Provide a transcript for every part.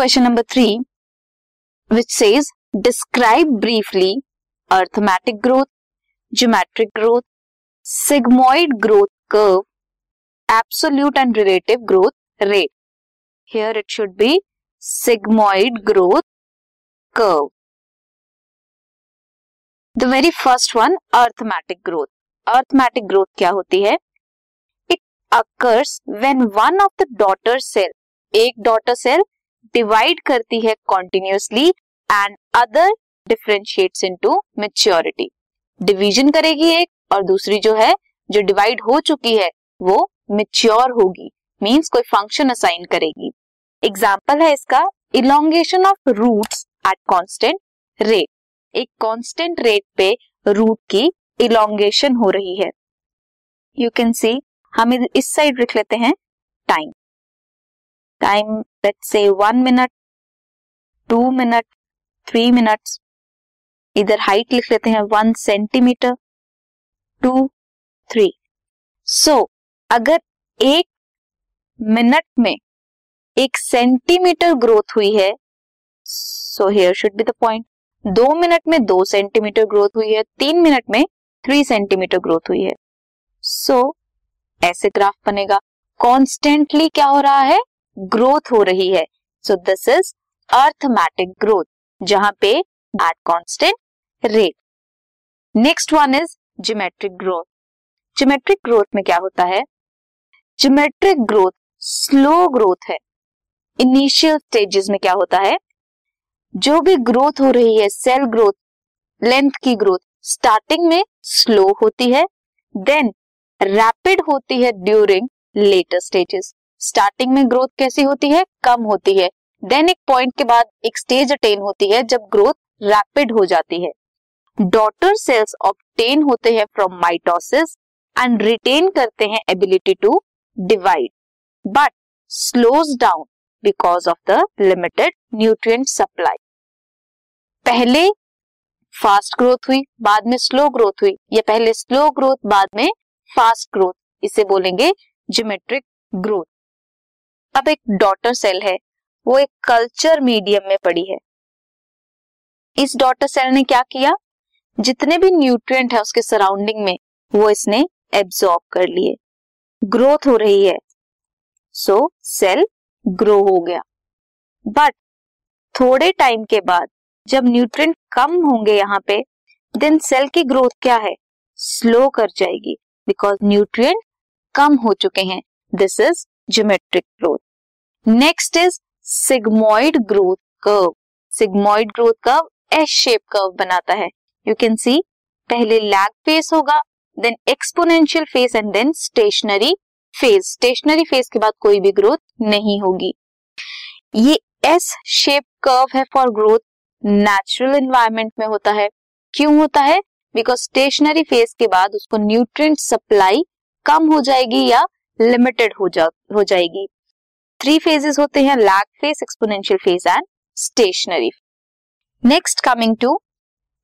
Question number three which says describe briefly arithmetic growth geometric growth sigmoid growth curve absolute and relative growth rate here it should be sigmoid growth curve. The very first one, arithmetic growth. Arithmetic growth क्या होती है? It occurs when one of the daughter cell, एक daughter cell divide करती है continuously and other differentiates into maturity Division करेगी एक और दूसरी जो है, जो डिवाइड हो चुकी है, वो मेच्योर होगी. मींस कोई फ़ंक्शन असाइन करेगी. एग्ज़ाम्पल है इसका elongation of roots at constant rate एक कांस्टेंट रेट पे रूट की इलोंगेशन हो रही है. यू कैन सी हम इस साइड लिख लेते हैं time time let's say one minute two minute three minutes इधर हाइट लिख लेते हैं one centimetre two three so अगर एक मिनट में एक सेंटीमीटर ग्रोथ हुई है so here should be the point दो मिनट में दो सेंटीमीटर ग्रोथ हुई है तीन मिनट में थ्री सेंटीमीटर ग्रोथ हुई है. सो so, ऐसे ग्राफ बनेगा. कॉन्स्टेंटली क्या हो रहा है? ग्रोथ हो रही है। So this is arithmetic growth जहाँ पे at constant rate next one is geometric growth geometric growth में क्या होता है? ज्योमेट्रिक ग्रोथ स्लो ग्रोथ है। इनिशियल स्टेजेस में क्या होता है? जो भी ग्रोथ हो रही है सेल ग्रोथ लेंथ की ग्रोथ स्टार्टिंग में स्लो होती है देन रैपिड होती है ड्यूरिंग लेटर स्टेजेस स्टार्टिंग में ग्रोथ कैसी होती है? कम होती है। देन एक पॉइंट के बाद एक स्टेज अटेन होती है जब ग्रोथ रैपिड हो जाती है। डॉटर सेल्स ऑप्टेन होते हैं फ्रॉम माइटोसिस एंड रिटेन करते हैं ability to divide but slows down because of the limited nutrient supply पहले फास्ट ग्रोथ हुई, बाद में स्लो ग्रोथ हुई, या पहले स्लो ग्रोथ बाद में फास्ट ग्रोथ इसे बोलेंगे ज्योमेट्रिक ग्रोथ अब एक डॉटर सेल है। वो एक कल्चर मीडियम में पड़ी है। इस डॉटर सेल ने क्या किया? जितने भी न्यूट्रिएंट है उसके सराउंडिंग में, वो इसने एब्सॉर्ब कर लिए। ग्रोथ हो रही है। सो सेल ग्रो हो गया। बट थोड़े टाइम के बाद, जब न्यूट्रिएंट कम होंगे यहाँ पे देन सेल की ग्रोथ क्या है? स्लो कर जाएगी। बिकॉज़ न्यूट्रिएंट कम हो चुके हैं। This is geometric growth next is sigmoid growth curve sigmoid growth curve S shape curve बनाता है। यू कैन सी पहले लैग फेस होगा then exponential phase and then stationary phase stationary phase के बाद कोई भी ग्रोथ नहीं होगी। ये एस शेप कर्व है फॉर ग्रोथ नेचुरल एनवायरमेंट में होता है। क्यों होता है? बिकॉज़ स्टेशनरी फ़ेज़ के बाद उसको न्यूट्रिएंट सप्लाई कम हो जाएगी या लिमिटेड हो जा, हो जाएगी। थ्री फेजेस होते हैं lag phase exponential phase and stationary next coming to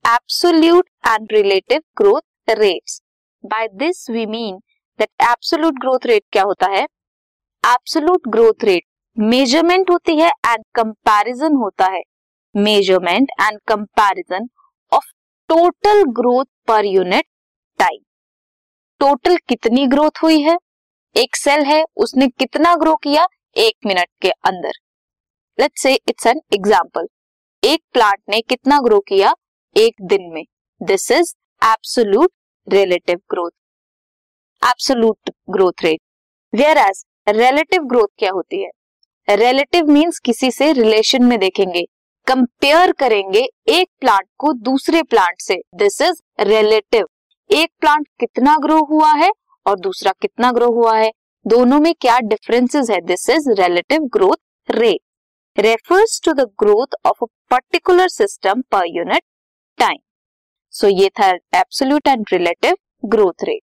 absolute and relative growth rates by this we mean that absolute growth rate क्या होता है? एब्सोल्यूट ग्रोथ रेट मेज़रमेंट होती है एंड कंपैरिजन होता है। Measurement and comparison of total growth per unit time total कितनी growth हुई है? एक सेल है, उसने कितना ग्रो किया? एक मिनट के अंदर। Let's say it's an example एक प्लांट ने कितना ग्रो किया एक दिन में? This is absolute relative growth absolute growth rate whereas relative growth क्या होती है? रिलेटिव मीन्स किसी से रिलेशन में देखेंगे। कंपेयर करेंगे एक प्लांट को दूसरे प्लांट से। दिस इज़ रिलेटिव एक प्लांट कितना ग्रो हुआ है और दूसरा कितना ग्रो हुआ है? दोनों में क्या डिफरेंसेस है? This is relative growth rate refers to the growth of a particular system per unit time so ये था absolute and relative growth rate